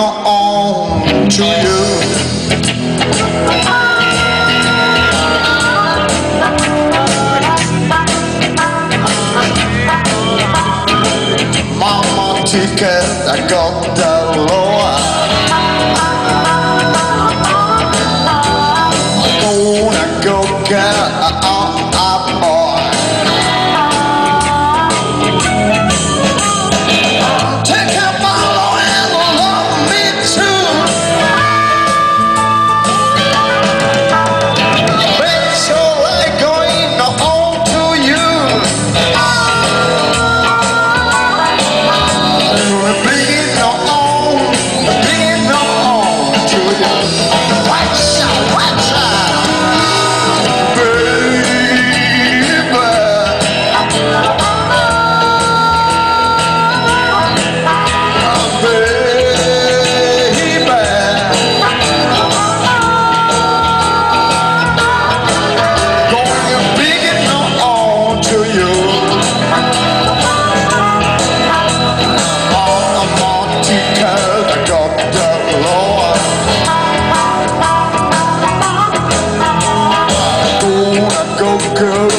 on to you. ticket, I got the lower. I wanna go get. girl.